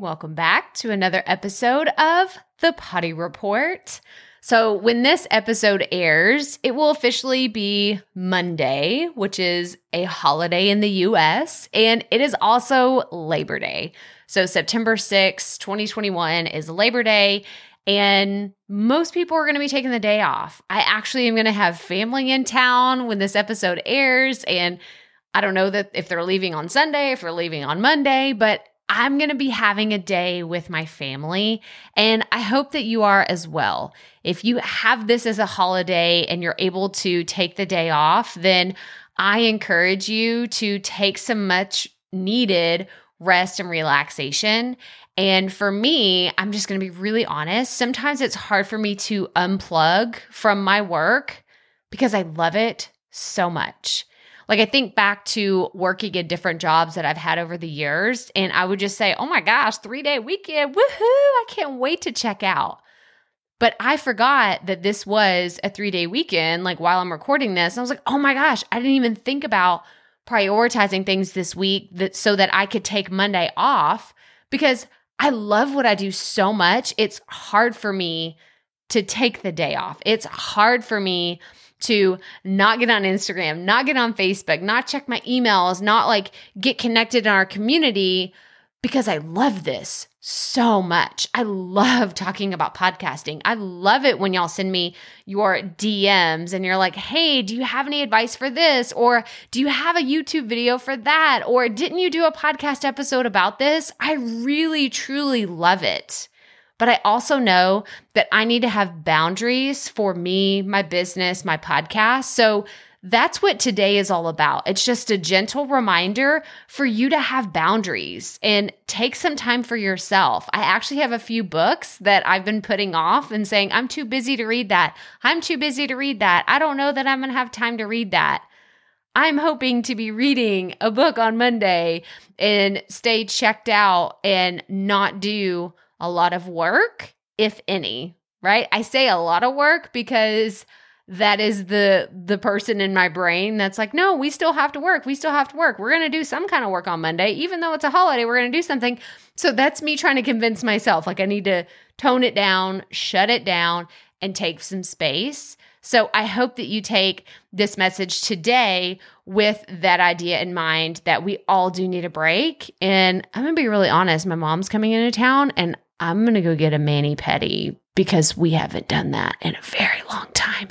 Welcome back to another episode of The Potty Report. So, when this episode airs, it will officially be Monday, which is a holiday in the US, and it is also Labor Day. So, September 6, 2021 is Labor Day, and most people are going to be taking the day off. I actually am going to have family in town when this episode airs, and I don't know that if they're leaving on Sunday, if they're leaving on Monday, but I'm going to be having a day with my family, and I hope that you are as well. If you have this as a holiday and you're able to take the day off, then I encourage you to take some much needed rest and relaxation. And for me, I'm just going to be really honest. Sometimes it's hard for me to unplug from my work because I love it so much. Like I think back to working in different jobs that I've had over the years, and I would just say, oh my gosh, three day weekend, woohoo, I can't wait to check out. But I forgot that this was a three day weekend, like while I'm recording this. I was like, oh my gosh, I didn't even think about prioritizing things this week that so that I could take Monday off because I love what I do so much. It's hard for me to take the day off. It's hard for me to not get on Instagram, not get on Facebook, not check my emails, not like get connected in our community because I love this so much. I love talking about podcasting. I love it when y'all send me your DMs and you're like, hey, do you have any advice for this? Or do you have a YouTube video for that? Or didn't you do a podcast episode about this? I really, truly love it. But I also know that I need to have boundaries for me, my business, my podcast. So that's what today is all about. It's just a gentle reminder for you to have boundaries and take some time for yourself. I actually have a few books that I've been putting off and saying, I'm too busy to read that. I'm too busy to read that. I don't know that I'm going to have time to read that. I'm hoping to be reading a book on Monday and stay checked out and not do a lot of work, if any, right? I say a lot of work because that is the the person in my brain that's like, "No, we still have to work. We still have to work. We're going to do some kind of work on Monday even though it's a holiday. We're going to do something." So that's me trying to convince myself like I need to tone it down, shut it down and take some space. So I hope that you take this message today with that idea in mind that we all do need a break. And I'm going to be really honest, my mom's coming into town and I'm going to go get a mani pedi because we haven't done that in a very long time.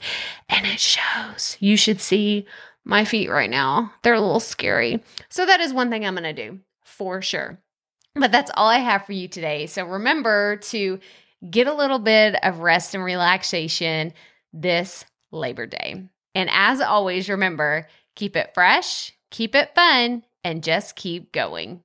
And it shows. You should see my feet right now. They're a little scary. So that is one thing I'm going to do for sure. But that's all I have for you today. So remember to get a little bit of rest and relaxation this Labor Day. And as always, remember keep it fresh, keep it fun, and just keep going.